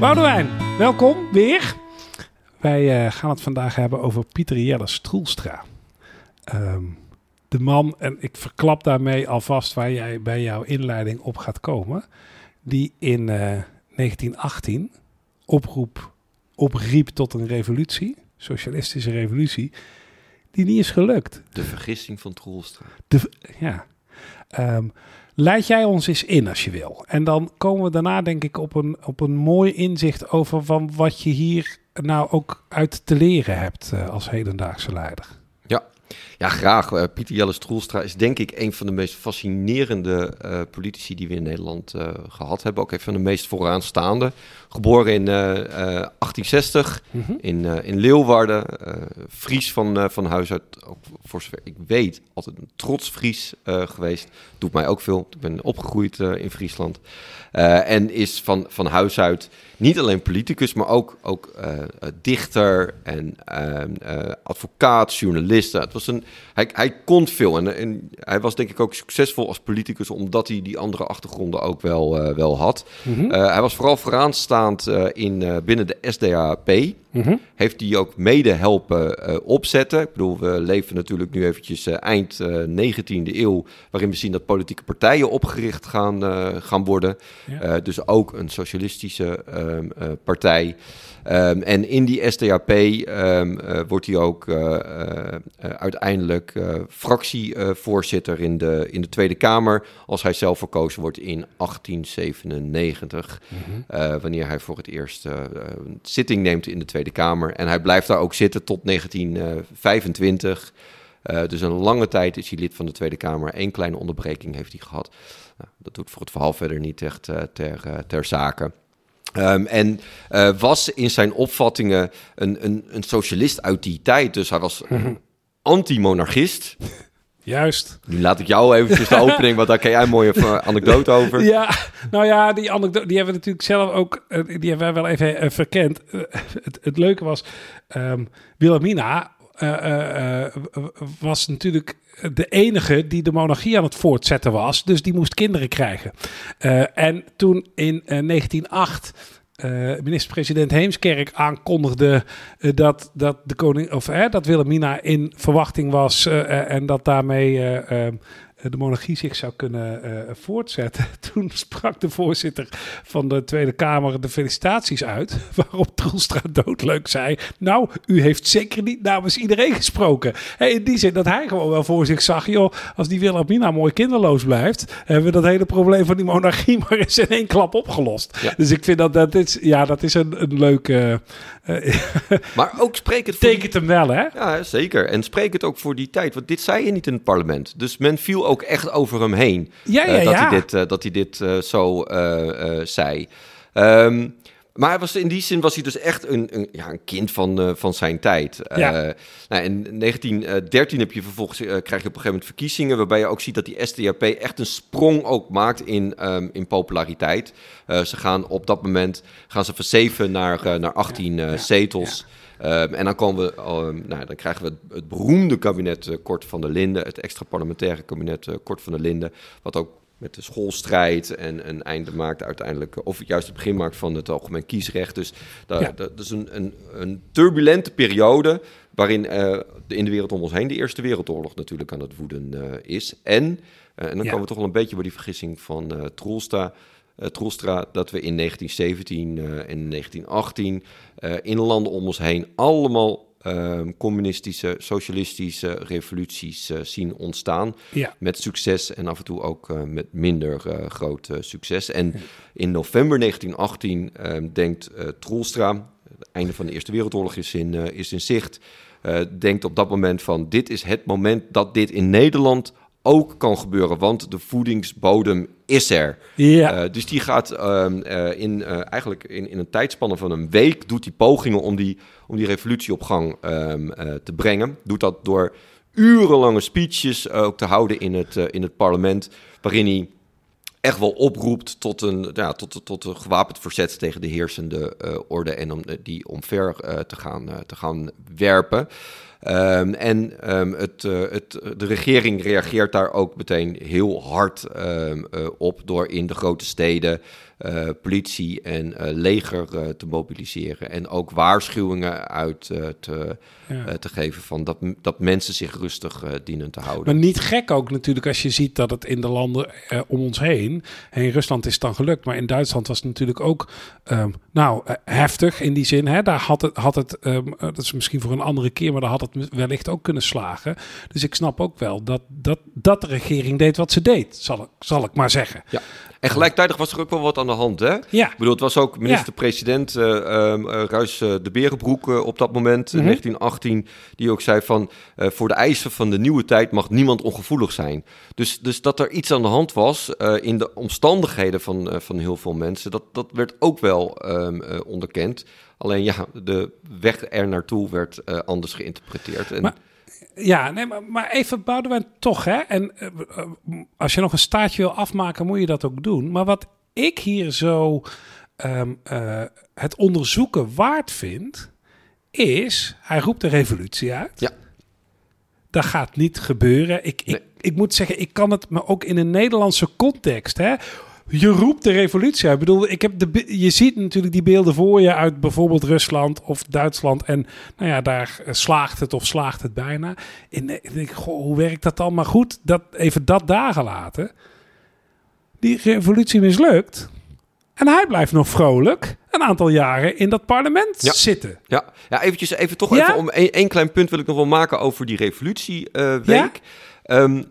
Boudewijn, welkom weer. Wij uh, gaan het vandaag hebben over Pieter Jelle Stroelstra. Um, de man, en ik verklap daarmee alvast waar jij bij jouw inleiding op gaat komen, die in uh, 1918 oproep, opriep tot een revolutie, socialistische revolutie, die niet is gelukt. De vergissing van Troelstra. De, ja. Um, leid jij ons eens in als je wil. En dan komen we daarna denk ik op een, op een mooi inzicht over van wat je hier nou ook uit te leren hebt uh, als hedendaagse leider. Ja, ja, graag. Uh, Pieter Jelle Stroelstra is denk ik een van de meest fascinerende uh, politici die we in Nederland uh, gehad hebben. Ook een van de meest vooraanstaande. Geboren in 1860 mm -hmm. in, in Leeuwarden. Fries van, van huis uit, ook voor zover ik weet, altijd een trots Fries geweest. Doet mij ook veel. Ik ben opgegroeid in Friesland. en is van, van huis uit niet alleen politicus, maar ook, ook dichter en advocaat, journalist. Was een, hij, hij kon veel en, en, hij was denk ik ook succesvol als politicus, omdat hij die andere achtergronden ook wel, uh, wel had. Mm -hmm. uh, hij was vooral vooraanstaand uh, in, binnen de SDAP. Mm -hmm. Heeft die ook mede helpen opzetten. Ik bedoel, we leven natuurlijk nu eventjes eind 19e eeuw, waarin we zien dat politieke partijen opgericht gaan, gaan worden. Ja. dus ook een socialistische partij. Um, en in die SDAP um, uh, wordt hij ook uh, uiteindelijk fractievoorzitter in de, in de Tweede Kamer. Als hij zelf verkozen wordt in 1897. Mm -hmm. wanneer hij voor het eerst een zitting neemt in de Tweede Kamer. En hij blijft daar ook zitten tot 1925. dus een lange tijd is hij lid van de Tweede Kamer. Eén kleine onderbreking heeft hij gehad. Nou, dat doet voor het verhaal verder niet echt ter, ter zake. Um, en was in zijn opvattingen een, een, een, socialist uit die tijd. Dus hij was -hmm. Anti-monarchist. Juist. Nu laat ik jou eventjes de opening, want daar ken jij een mooie anekdote over. Ja, nou ja, die anekdote die hebben we natuurlijk zelf ook, uh, die hebben wij wel even uh, verkend. het, het, leuke was, um, Wilhelmina was natuurlijk de enige die de monarchie aan het voortzetten was. Dus die moest kinderen krijgen. En toen in uh, 1908 uh, minister-president Heemskerk aankondigde uh, dat, dat, de koning, of, uh, dat Wilhelmina in verwachting was en dat daarmee de monarchie zich zou kunnen voortzetten. Toen sprak de voorzitter van de Tweede Kamer de felicitaties uit, waarop Troelstra doodleuk zei, nou, u heeft zeker niet namens iedereen gesproken. Hey, in die zin dat hij gewoon wel voor zich zag, joh, als die Wilhelmina mooi kinderloos blijft, hebben we dat hele probleem van die monarchie maar eens in één klap opgelost. Ja. Dus ik vind dat dat is, ja, dat is een, een leuke... Uh, maar ook spreek het... Tekent hem wel, hè? Ja, zeker. En spreek het ook voor die tijd, want dit zei je niet in het parlement. Dus men viel ook echt over hem heen. Ja, ja, uh, dat, ja. Hij dit, uh, dat hij dit zo zei. Um, maar was, in die zin was hij dus echt een, een, ja, een kind van, uh, van zijn tijd. Ja. Uh, nou, in 1913 heb je vervolgens, uh, krijg je op een gegeven moment verkiezingen... waarbij je ook ziet dat die SDAP echt een sprong ook maakt in, um, in populariteit. ze gaan op dat moment gaan ze van 7 naar, naar 18 ja, ja, zetels... Um, en dan komen we, um, nou, dan krijgen we het, het beroemde kabinet uh, Kort van der Linden, het extra parlementaire kabinet uh, Kort van der Linden, wat ook met de schoolstrijd en een einde maakt uiteindelijk, of juist het begin maakt van het algemeen kiesrecht. Dus dat, ja. dat is een, een, een, turbulente periode waarin uh, in de wereld om ons heen de Eerste Wereldoorlog natuurlijk aan het woeden is. En, en dan ja. komen we toch wel een beetje bij die vergissing van uh, Troelstra. Troelstra, dat we in 1917 en 1918 in landen om ons heen allemaal uh, communistische, socialistische revoluties uh, zien ontstaan. Ja. Met succes en af en toe ook uh, met minder groot succes. En in november 1918 ehm, denkt Troelstra, het einde van de Eerste Wereldoorlog is in, is in zicht, denkt op dat moment van dit is het moment dat dit in Nederland ook kan gebeuren, want de voedingsbodem is er. Ja. Uh, dus die gaat uh, uh, in, eigenlijk in, in een tijdspanne van een week... doet die pogingen om die, om die revolutie op gang um, te brengen. Doet dat door urenlange speeches ook te houden in het, in het parlement... waarin hij echt wel oproept tot een, ja, tot, tot een gewapend verzet tegen de heersende orde... en om die omver te, gaan, te gaan werpen... Um, en um, het, uh, het, de regering reageert daar ook meteen heel hard um, uh, op door in de grote steden eh, politie en uh, leger uh, te mobiliseren. En ook waarschuwingen uit te, ja. te geven van dat, dat mensen zich rustig dienen te houden. Maar niet gek ook natuurlijk als je ziet dat het in de landen om ons heen... in Rusland is het dan gelukt, maar in Duitsland was het natuurlijk ook... Um, nou, heftig in die zin. Hè? Daar had het, had het um, dat is misschien voor een andere keer... maar daar had het wellicht ook kunnen slagen. Dus ik snap ook wel dat, dat, dat de regering deed wat ze deed, zal ik, zal ik maar zeggen. Ja. En gelijktijdig was er ook wel wat aan de hand, hè? Ja. Ik bedoel, het was ook minister-president uh, uh, Ruis uh, de Berenbroek op dat moment, in 1918, mhm. die ook zei van... voor de eisen van de nieuwe tijd mag niemand ongevoelig zijn. Dus, dus dat er iets aan de hand was in de omstandigheden van, van heel veel mensen... dat, dat werd ook wel um, onderkend. Alleen ja, de weg er naartoe werd anders geïnterpreteerd. En... Maar ja, nee, maar, maar even wij toch, hè? En uh, als je nog een staartje wil afmaken, moet je dat ook doen. Maar wat ik hier zo um, uh, het onderzoeken waard vind, is hij roept de revolutie uit. Ja. Dat gaat niet gebeuren. Ik, ik, ik moet zeggen, ik kan het me ook in een Nederlandse context, hè? je roept de revolutie uit. Ik bedoel, ik heb de, je ziet natuurlijk die beelden voor je uit bijvoorbeeld Rusland of Duitsland. En nou ja, daar slaagt het of slaagt het bijna. En ik denk, goh, hoe werkt dat dan? Maar goed, dat, even dat dagen laten. Die revolutie mislukt. En hij blijft nog vrolijk een aantal jaren in dat parlement zitten. Ja, ja eventjes, even toch even om één klein punt wil ik nog wel maken over die revolutieweek. Uh, ja? um,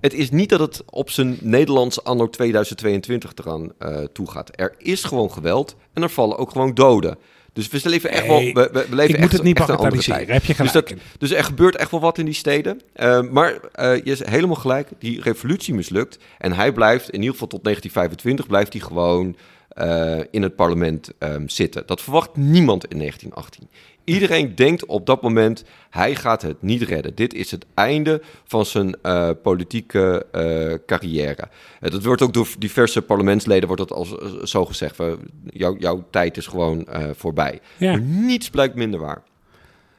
het is niet dat het op zijn Nederlands anno 2022 eraan uh, toe gaat. Er is gewoon geweld en er vallen ook gewoon doden. Dus we leven echt wel. We, we leven ik moet het niet bagatelliseren. Heb je gelijk. Dus, dat, dus, er gebeurt echt wel wat in die steden. Uh, maar uh, je is helemaal gelijk. Die revolutie mislukt. En hij blijft, in ieder geval tot 1925, blijft hij gewoon uh, in het parlement um, zitten. Dat verwacht niemand in 1918. Iedereen denkt op dat moment, hij gaat het niet redden. Dit is het einde van zijn uh, politieke uh, carrière. Dat wordt ook door diverse parlementsleden wordt dat als, zo gezegd. Jou, jouw tijd is gewoon voorbij. Ja. Maar niets blijkt minder waar.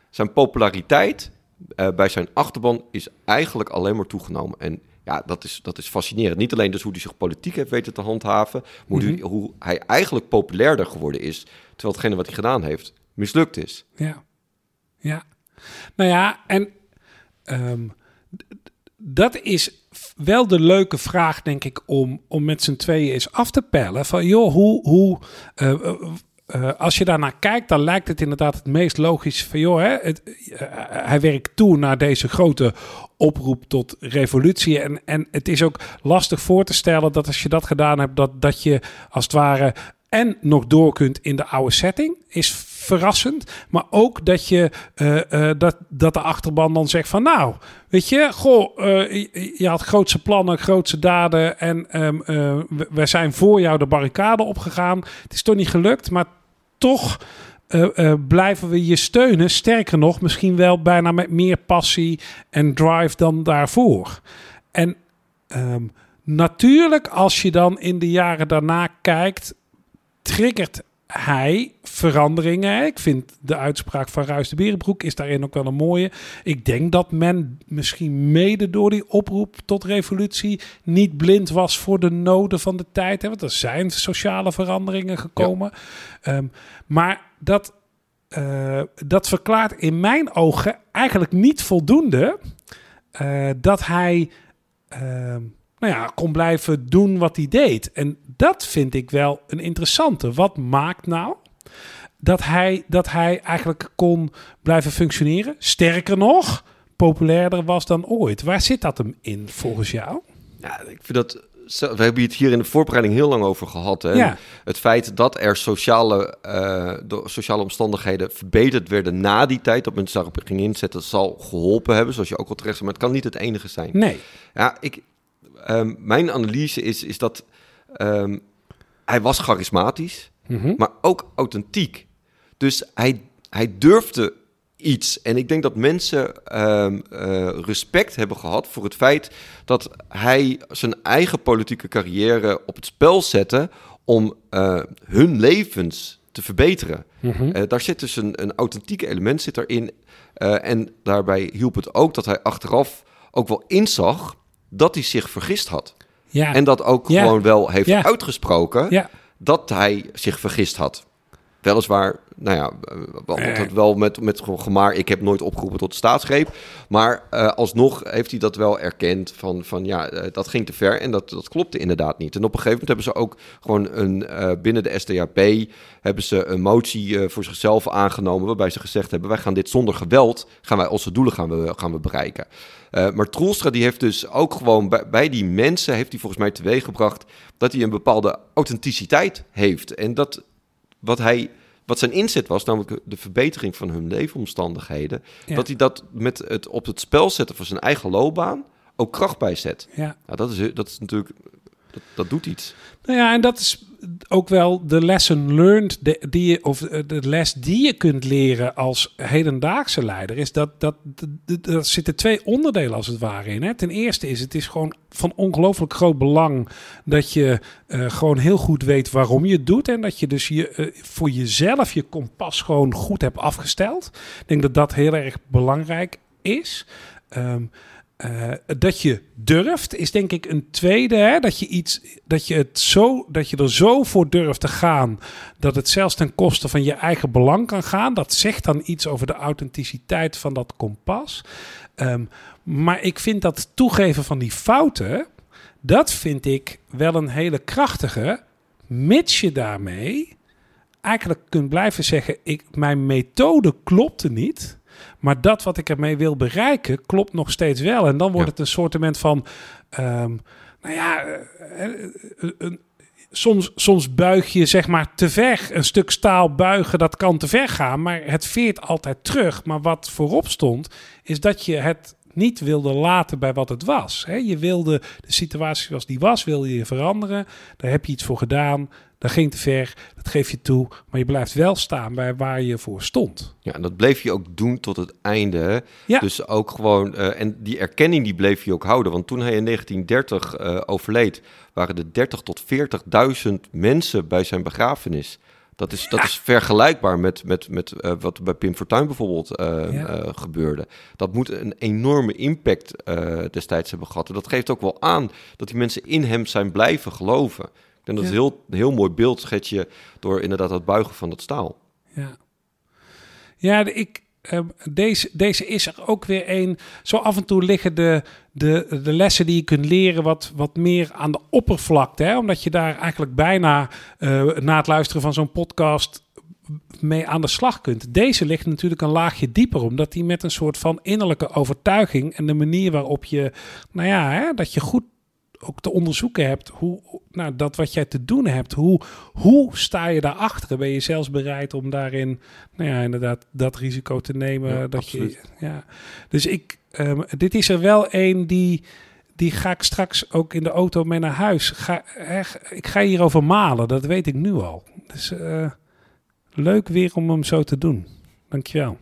Zijn populariteit bij zijn achterban is eigenlijk alleen maar toegenomen. En ja, dat is, dat is fascinerend. Niet alleen dus hoe hij zich politiek heeft weten te handhaven, maar hoe, mm -hmm. hoe hij eigenlijk populairder geworden is. Terwijl hetgene wat hij gedaan heeft, mislukt is. Ja, ja. Nou ja, en um, dat is wel de leuke vraag, denk ik, om, om met z'n tweeën eens af te pellen. Van joh, hoe, hoe uh, uh, als je daarnaar kijkt, dan lijkt het inderdaad het meest logisch van joh, hè, het, uh, hij werkt toe naar deze grote oproep tot revolutie. En, en het is ook lastig voor te stellen dat als je dat gedaan hebt, dat, dat je als het ware en nog door kunt in de oude setting, is verrassend. Maar ook dat, je, dat, dat de achterban dan zegt van nou, weet je, goh, je, had grootse plannen, grootse daden en um, we, zijn voor jou de barricade opgegaan. Het is toch niet gelukt, maar toch blijven we je steunen. Sterker nog, misschien wel bijna met meer passie en drive dan daarvoor. En um, natuurlijk, als je dan in de jaren daarna kijkt, triggert hij veranderingen. Ik vind de uitspraak van Ruis de Berenbroek is daarin ook wel een mooie. Ik denk dat men misschien mede door die oproep tot revolutie niet blind was voor de noden van de tijd. Hè? Want er zijn sociale veranderingen gekomen. Ja. Um, maar dat, uh, dat verklaart in mijn ogen eigenlijk niet voldoende uh, dat hij. Uh, nou ja, kon blijven doen wat hij deed. En dat vind ik wel een interessante. Wat maakt nou dat hij, dat hij eigenlijk kon blijven functioneren? Sterker nog, populairder was dan ooit. Waar zit dat hem in volgens jou? Ja, ik vind dat we hebben het hier in de voorbereiding heel lang over gehad. Hè? Ja. Het feit dat er sociale, uh, sociale omstandigheden verbeterd werden na die tijd, dat mensen daarop gingen inzetten, zal geholpen hebben, zoals je ook al terecht zei. Maar het kan niet het enige zijn. Nee. Ja, ik, um, mijn analyse is, is dat um, hij was charismatisch, mm -hmm. maar ook authentiek. Dus hij, hij durfde iets. En ik denk dat mensen um, uh, respect hebben gehad voor het feit dat hij zijn eigen politieke carrière op het spel zette om uh, hun levens te verbeteren. Mm -hmm. uh, daar zit dus een, een authentiek element zit erin. en daarbij hielp het ook dat hij achteraf ook wel inzag dat hij zich vergist had. Ja. En dat ook ja. gewoon wel heeft ja. uitgesproken. dat hij zich vergist had. Weliswaar, nou ja, wel met, met gemaar. Ik heb nooit opgeroepen tot staatsgreep. Maar uh, alsnog heeft hij dat wel erkend van, van ja, uh, dat ging te ver en dat, dat klopte inderdaad niet. En op een gegeven moment hebben ze ook gewoon een, uh, binnen de SDAP hebben ze een motie voor zichzelf aangenomen waarbij ze gezegd hebben, wij gaan dit zonder geweld, gaan wij onze doelen gaan we, gaan we bereiken. maar Troelstra die heeft dus ook gewoon bij, bij die mensen, heeft hij volgens mij teweeggebracht dat hij een bepaalde authenticiteit heeft. En dat wat hij wat zijn inzet was, namelijk de verbetering van hun leefomstandigheden, dat hij dat met het op het spel zetten van zijn eigen loopbaan ook kracht bijzet. Ja. Nou, dat, is, dat is natuurlijk, dat, dat doet iets. Nou ja, en dat is ook wel de lesson learned, die je, of de les die je kunt leren als hedendaagse leider, is dat, dat, er zitten twee onderdelen als het ware in. Hè. Ten eerste is het is gewoon van ongelooflijk groot belang dat je uh, gewoon heel goed weet waarom je het doet en dat je dus je, uh, voor jezelf je kompas gewoon goed hebt afgesteld. Ik denk dat dat heel erg belangrijk is. Um, uh, dat je durft, is denk ik een tweede. Hè? Dat je iets, dat je het zo, dat je er zo voor durft te gaan, dat het zelfs ten koste van je eigen belang kan gaan. Dat zegt dan iets over de authenticiteit van dat kompas. Um, maar ik vind dat toegeven van die fouten, dat vind ik wel een hele krachtige, mits je daarmee eigenlijk kunt blijven zeggen: ik, mijn methode klopte niet. Maar dat wat ik ermee wil bereiken, klopt nog steeds wel. En dan wordt het een soortement van. Um, nou ja, eh, eh, een, soms, soms buig je zeg maar te ver. Een stuk staal buigen, dat kan te ver gaan. Maar het veert altijd terug. Maar wat voorop stond, is dat je het niet wilde laten bij wat het was. Je wilde de situatie zoals die was, wilde je veranderen. Daar heb je iets voor gedaan. Dat ging te ver, dat geef je toe. Maar je blijft wel staan bij waar je voor stond. Ja, en dat bleef je ook doen tot het einde. Ja. Dus ook gewoon, uh, en die erkenning die bleef je ook houden. Want toen hij in 1930 uh, overleed, waren er 30 tot 40.000 mensen bij zijn begrafenis. Dat is, dat is vergelijkbaar met, met, met uh, wat bij Pim Fortuyn bijvoorbeeld uh, ja. uh, gebeurde. Dat moet een enorme impact destijds hebben gehad. En dat geeft ook wel aan dat die mensen in hem zijn blijven geloven. Ik denk dat het heel, heel mooi beeld schets je door inderdaad het buigen van dat staal. Ja, ja ik, uh, deze, deze is er ook weer een. Zo af en toe liggen de, de, de lessen die je kunt leren wat, wat meer aan de oppervlakte. Hè? Omdat je daar eigenlijk bijna uh, na het luisteren van zo'n podcast mee aan de slag kunt. Deze ligt natuurlijk een laagje dieper, omdat die met een soort van innerlijke overtuiging en de manier waarop je, nou ja, hè, dat je goed ook te onderzoeken hebt hoe, nou, dat wat jij te doen hebt, hoe, hoe sta je daarachter? Ben je zelfs bereid om daarin, nou ja, inderdaad, dat risico te nemen? Ja, dat je, ja. Dus ik, um, dit is er wel een die, die ga ik straks ook in de auto mee naar huis. Ga, echt, ik ga hierover malen, dat weet ik nu al. Dus uh, leuk weer om hem zo te doen. Dankjewel.